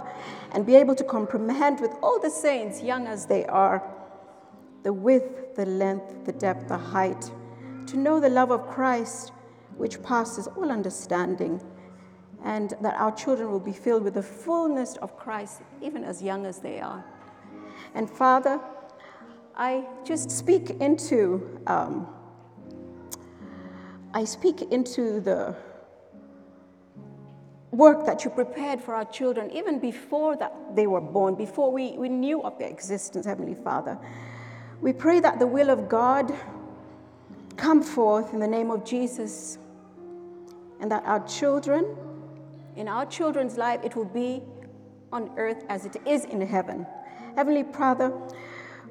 and be able to comprehend with all the saints, young as they are, the width, the length, the depth, the height, to know the love of Christ which passes all understanding, and that our children will be filled with the fullness of Christ, even as young as they are. And Father, I just speak into, um, I speak into the work that you prepared for our children, even before that they were born, before we, we knew of their existence, Heavenly Father. We pray that the will of God come forth in the name of Jesus and that our children, in our children's life, it will be on earth as it is in heaven. Heavenly Father,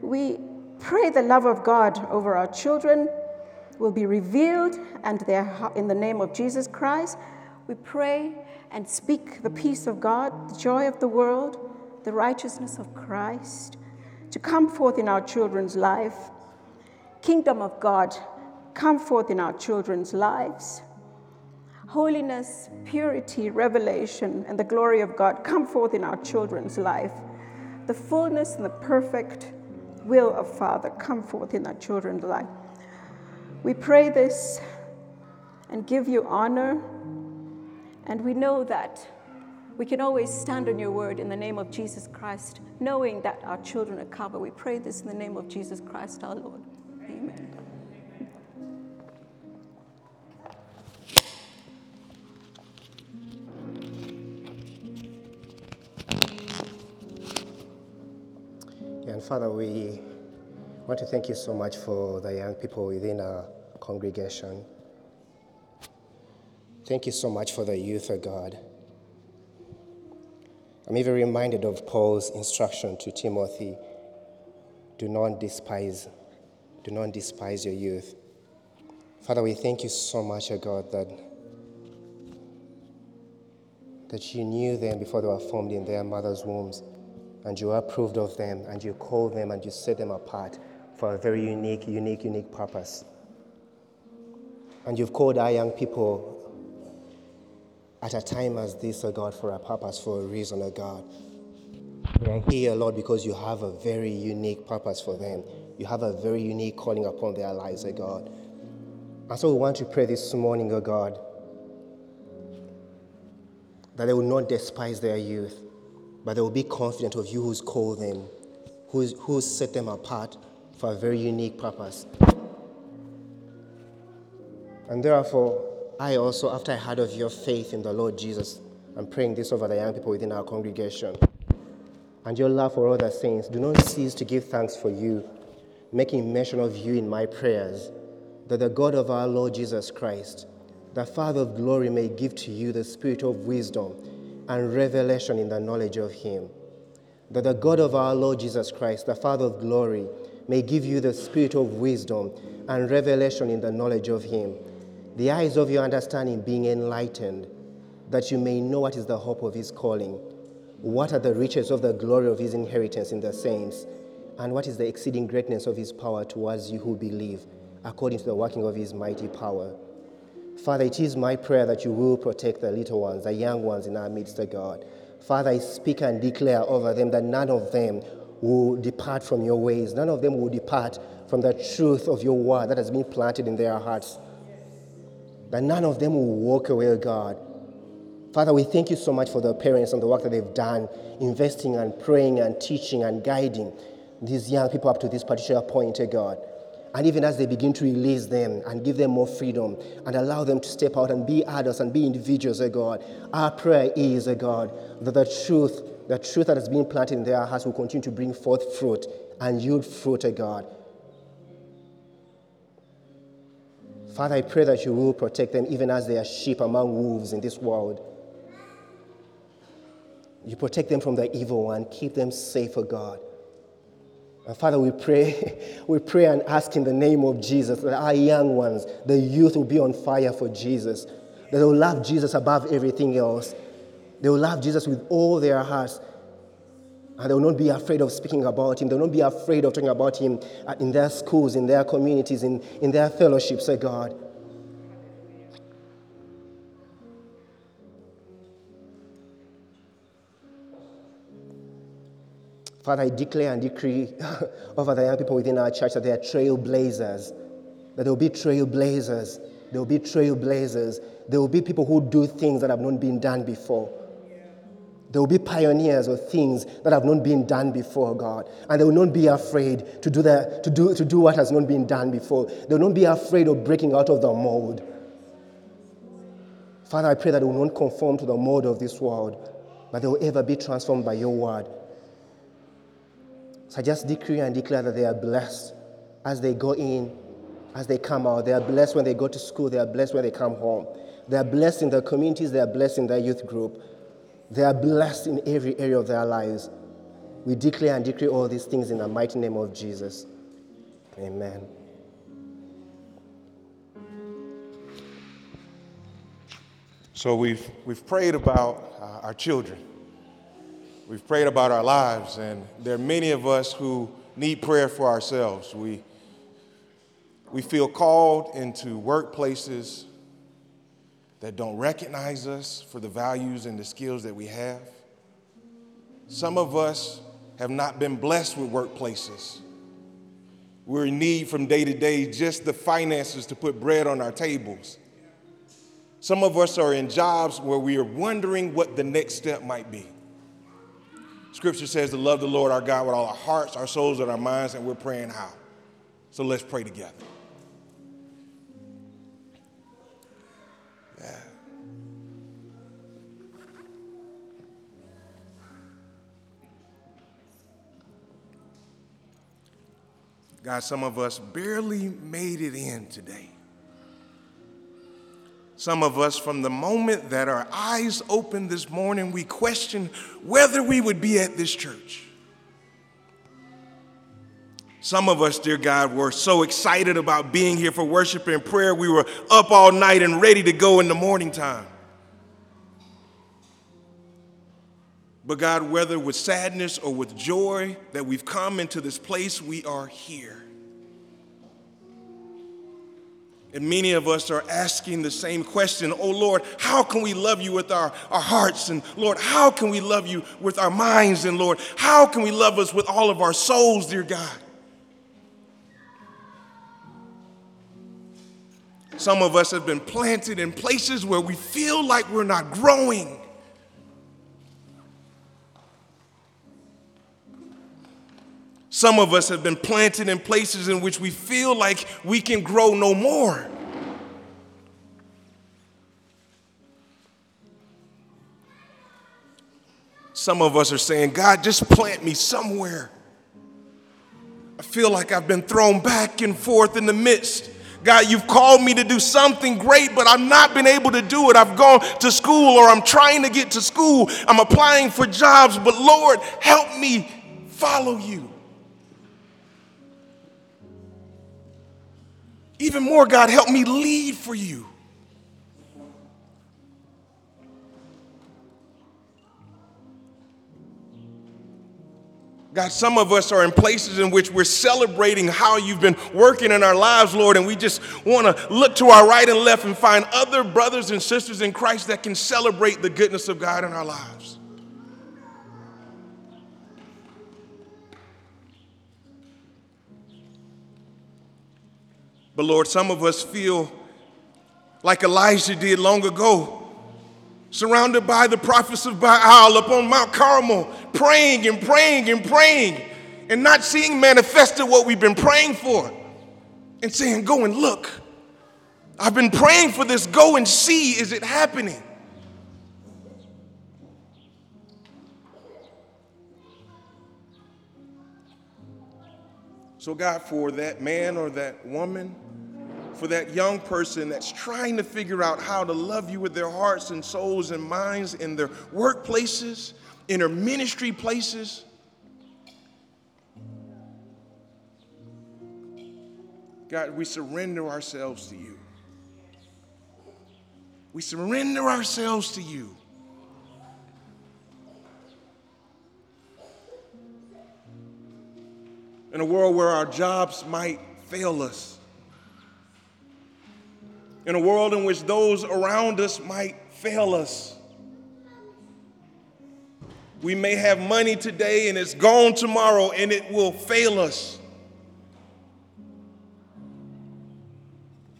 we pray the love of God over our children will be revealed and their, in the name of Jesus Christ. We pray and speak the peace of God, the joy of the world, the righteousness of Christ to come forth in our children's life. Kingdom of God, come forth in our children's lives holiness, purity, revelation, and the glory of God come forth in our children's life. The fullness and the perfect will of Father come forth in our children's life. We pray this and give you honor, and we know that we can always stand on your word in the name of Jesus Christ, knowing that our children are covered. We pray this in the name of Jesus Christ our Lord. Amen. And Father, we want to thank you so much for the young people within our congregation. Thank you so much for the youth, of God. I'm even reminded of Paul's instruction to Timothy do not despise, do not despise your youth. Father, we thank you so much, O God, that, that you knew them before they were formed in their mother's wombs, and you approved of them, and you called them, and you set them apart for a very unique, unique, unique purpose. And you've called our young people at a time as this, O God, for a purpose, for a reason, O God. They are here, Lord, because you have a very unique purpose for them. You have a very unique calling upon their lives, O God. And so we want to pray this morning, O God, that they will not despise their youth, but they will be confident of you who's called them, who's, who's set them apart for a very unique purpose. And therefore, I also, after I heard of your faith in the Lord Jesus, I'm praying this over the young people within our congregation. And your love for other saints, do not cease to give thanks for you, making mention of you in my prayers, that the God of our Lord Jesus Christ, the Father of glory, may give to you the spirit of wisdom and revelation in the knowledge of him. That the God of our Lord Jesus Christ, the Father of glory, may give you the spirit of wisdom and revelation in the knowledge of him the eyes of your understanding being enlightened, that you may know what is the hope of his calling, what are the riches of the glory of his inheritance in the saints, and what is the exceeding greatness of his power towards you who believe, according to the working of his mighty power. Father, it is my prayer that you will protect the little ones, the young ones in our midst, of God. Father, I speak and declare over them that none of them will depart from your ways. None of them will depart from the truth of your word that has been planted in their hearts that none of them will walk away, God. Father, we thank you so much for the parents and the work that they've done, investing and praying and teaching and guiding these young people up to this particular point, oh God. And even as they begin to release them and give them more freedom and allow them to step out and be adults and be individuals, oh God, our prayer is, oh God, that the truth, the truth that has been planted in their hearts will continue to bring forth fruit and yield fruit, oh God. Father, I pray that you will protect them even as they are sheep among wolves in this world. You protect them from the evil one, keep them safe, oh God. And Father, we pray, <laughs> we pray and ask in the name of Jesus that our young ones, the youth, will be on fire for Jesus, that they will love Jesus above everything else. They will love Jesus with all their hearts. And they will not be afraid of speaking about him. They will not be afraid of talking about him uh, in their schools, in their communities, in, in their fellowships, oh God. Father, I declare and decree <laughs> over the young people within our church that they are trailblazers, that they will be trailblazers. They will be trailblazers. There will be people who do things that have not been done before. There will be pioneers of things that have not been done before, God. And they will not be afraid to do, the, to do, to do what has not been done before. They will not be afraid of breaking out of the mold. Father, I pray that they will not conform to the mold of this world, but they will ever be transformed by your word. So I just decree and declare that they are blessed as they go in, as they come out. They are blessed when they go to school. They are blessed when they come home. They are blessed in their communities. They are blessed in their youth group. They are blessed in every area of their lives. We declare and decree all these things in the mighty name of Jesus. Amen. So we've, we've prayed about uh, our children. We've prayed about our lives, and there are many of us who need prayer for ourselves. We, we feel called into workplaces that don't recognize us for the values and the skills that we have. Some of us have not been blessed with workplaces. We're in need from day to day just the finances to put bread on our tables. Some of us are in jobs where we are wondering what the next step might be. Scripture says to love the Lord our God with all our hearts, our souls, and our minds, and we're praying how. So let's pray together. God, some of us barely made it in today. Some of us, from the moment that our eyes opened this morning, we questioned whether we would be at this church. Some of us, dear God, were so excited about being here for worship and prayer, we were up all night and ready to go in the morning time. But God, whether with sadness or with joy that we've come into this place, we are here. And many of us are asking the same question Oh Lord, how can we love you with our, our hearts? And Lord, how can we love you with our minds? And Lord, how can we love us with all of our souls, dear God? Some of us have been planted in places where we feel like we're not growing. Some of us have been planted in places in which we feel like we can grow no more. Some of us are saying, God, just plant me somewhere. I feel like I've been thrown back and forth in the midst. God, you've called me to do something great, but I've not been able to do it. I've gone to school or I'm trying to get to school. I'm applying for jobs, but Lord, help me follow you. Even more, God, help me lead for you. God, some of us are in places in which we're celebrating how you've been working in our lives, Lord, and we just want to look to our right and left and find other brothers and sisters in Christ that can celebrate the goodness of God in our lives. But Lord, some of us feel like Elijah did long ago, surrounded by the prophets of Baal upon Mount Carmel, praying and praying and praying, and not seeing manifested what we've been praying for, and saying, Go and look. I've been praying for this. Go and see, is it happening? So, God, for that man or that woman, for that young person that's trying to figure out how to love you with their hearts and souls and minds in their workplaces, in their ministry places, God, we surrender ourselves to you. We surrender ourselves to you. in a world where our jobs might fail us, in a world in which those around us might fail us. We may have money today and it's gone tomorrow and it will fail us.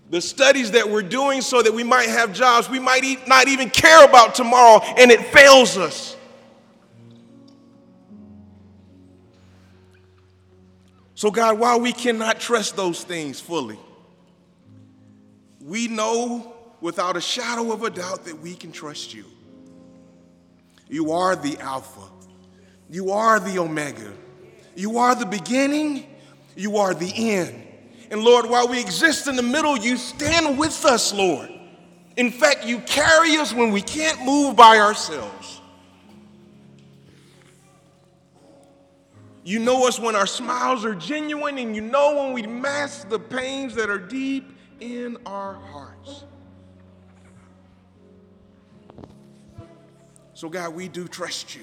The studies that we're doing so that we might have jobs, we might not even care about tomorrow and it fails us. So, God, while we cannot trust those things fully, we know without a shadow of a doubt that we can trust you. You are the Alpha, you are the Omega, you are the beginning, you are the end. And Lord, while we exist in the middle, you stand with us, Lord. In fact, you carry us when we can't move by ourselves. You know us when our smiles are genuine, and you know when we mask the pains that are deep in our hearts. So, God, we do trust you.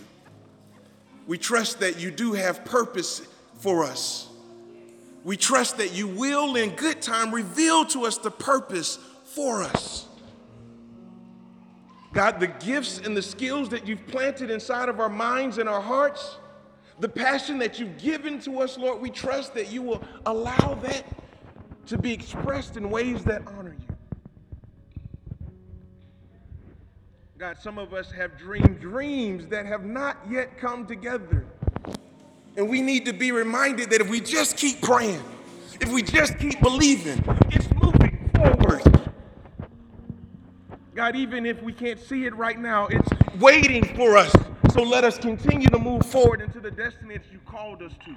We trust that you do have purpose for us. We trust that you will, in good time, reveal to us the purpose for us. God, the gifts and the skills that you've planted inside of our minds and our hearts the passion that you've given to us, Lord, we trust that you will allow that to be expressed in ways that honor you. God, some of us have dreamed dreams that have not yet come together. And we need to be reminded that if we just keep praying, if we just keep believing, it's moving forward. God, even if we can't see it right now, it's waiting for us so let us continue to move forward into the destiny that you called us to.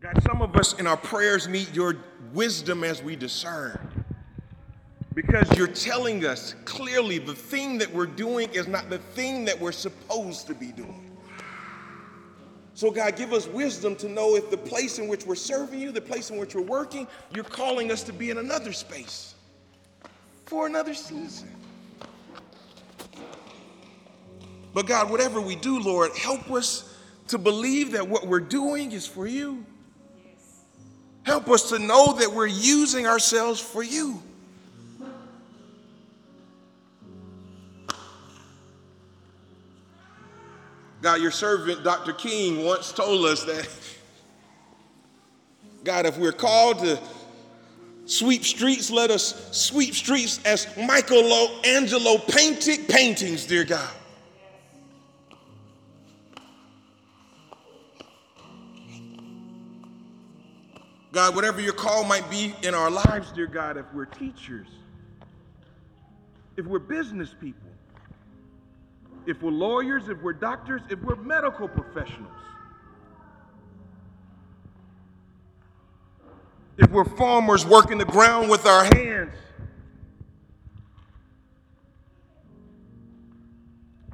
God, some of us in our prayers need your wisdom as we discern. Because you're telling us clearly the thing that we're doing is not the thing that we're supposed to be doing. So, God, give us wisdom to know if the place in which we're serving you, the place in which we're working, you're calling us to be in another space for another season. But, God, whatever we do, Lord, help us to believe that what we're doing is for you. Help us to know that we're using ourselves for you. God, your servant, Dr. King, once told us that, <laughs> God, if we're called to sweep streets, let us sweep streets as Michelangelo painted paintings, dear God. God, whatever your call might be in our lives, dear God, if we're teachers, if we're business people, if we're lawyers, if we're doctors, if we're medical professionals, if we're farmers working the ground with our hands,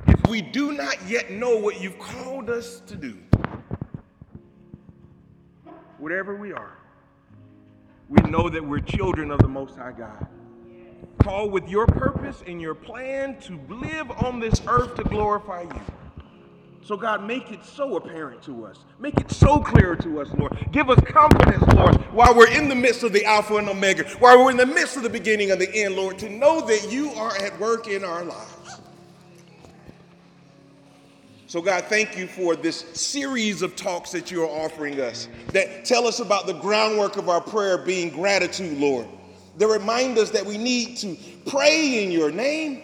if we do not yet know what you've called us to do, whatever we are, we know that we're children of the Most High God. Called with your purpose and your plan to live on this earth to glorify you. So, God, make it so apparent to us. Make it so clear to us, Lord. Give us confidence, Lord, while we're in the midst of the Alpha and Omega, while we're in the midst of the beginning and the end, Lord, to know that you are at work in our lives. So, God, thank you for this series of talks that you are offering us that tell us about the groundwork of our prayer being gratitude, Lord. That remind us that we need to pray in your name.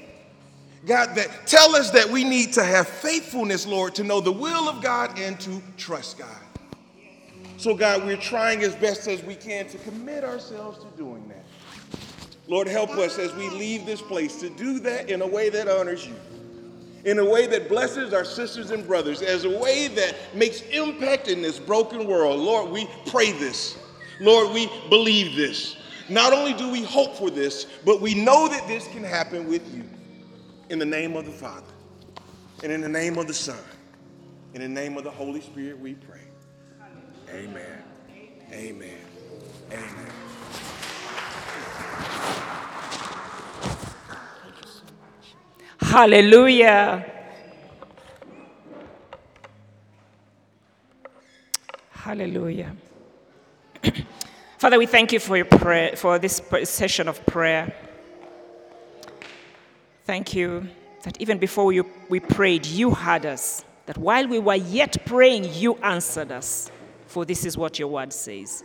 God, that tell us that we need to have faithfulness, Lord, to know the will of God and to trust God. So, God, we're trying as best as we can to commit ourselves to doing that. Lord, help us as we leave this place to do that in a way that honors you in a way that blesses our sisters and brothers, as a way that makes impact in this broken world. Lord, we pray this. Lord, we believe this. Not only do we hope for this, but we know that this can happen with you. In the name of the Father, and in the name of the Son, and in the name of the Holy Spirit, we pray. Amen. Amen. Amen. Hallelujah. Hallelujah. <clears throat> Father, we thank you for your prayer, for this session of prayer. Thank you that even before you, we prayed, you heard us. That while we were yet praying, you answered us. For this is what your word says.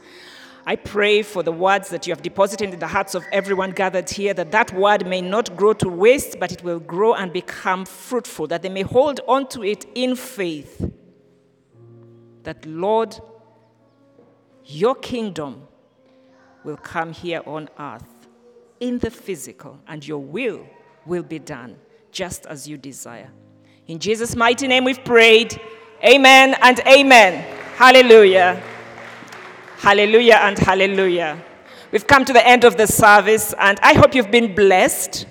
I pray for the words that you have deposited in the hearts of everyone gathered here, that that word may not grow to waste, but it will grow and become fruitful, that they may hold on to it in faith. That, Lord, your kingdom will come here on earth in the physical, and your will will be done just as you desire. In Jesus' mighty name we've prayed. Amen and amen. Hallelujah. Hallelujah and hallelujah. We've come to the end of the service, and I hope you've been blessed.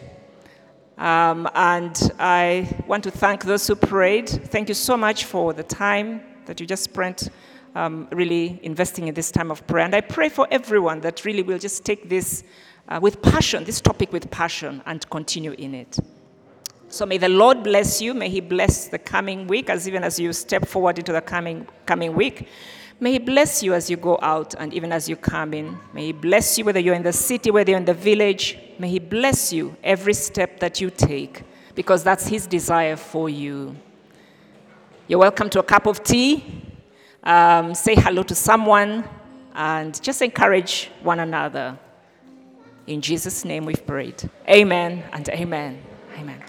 Um, and I want to thank those who prayed. Thank you so much for the time that you just spent um, really investing in this time of prayer. And I pray for everyone that really will just take this uh, with passion, this topic with passion, and continue in it. So may the Lord bless you. May He bless the coming week, as even as you step forward into the coming, coming week. May He bless you as you go out and even as you come in. May He bless you whether you're in the city, whether you're in the village. May He bless you every step that you take because that's His desire for you. You're welcome to a cup of tea. Um, say hello to someone and just encourage one another. In Jesus' name we've prayed. Amen and amen. Amen.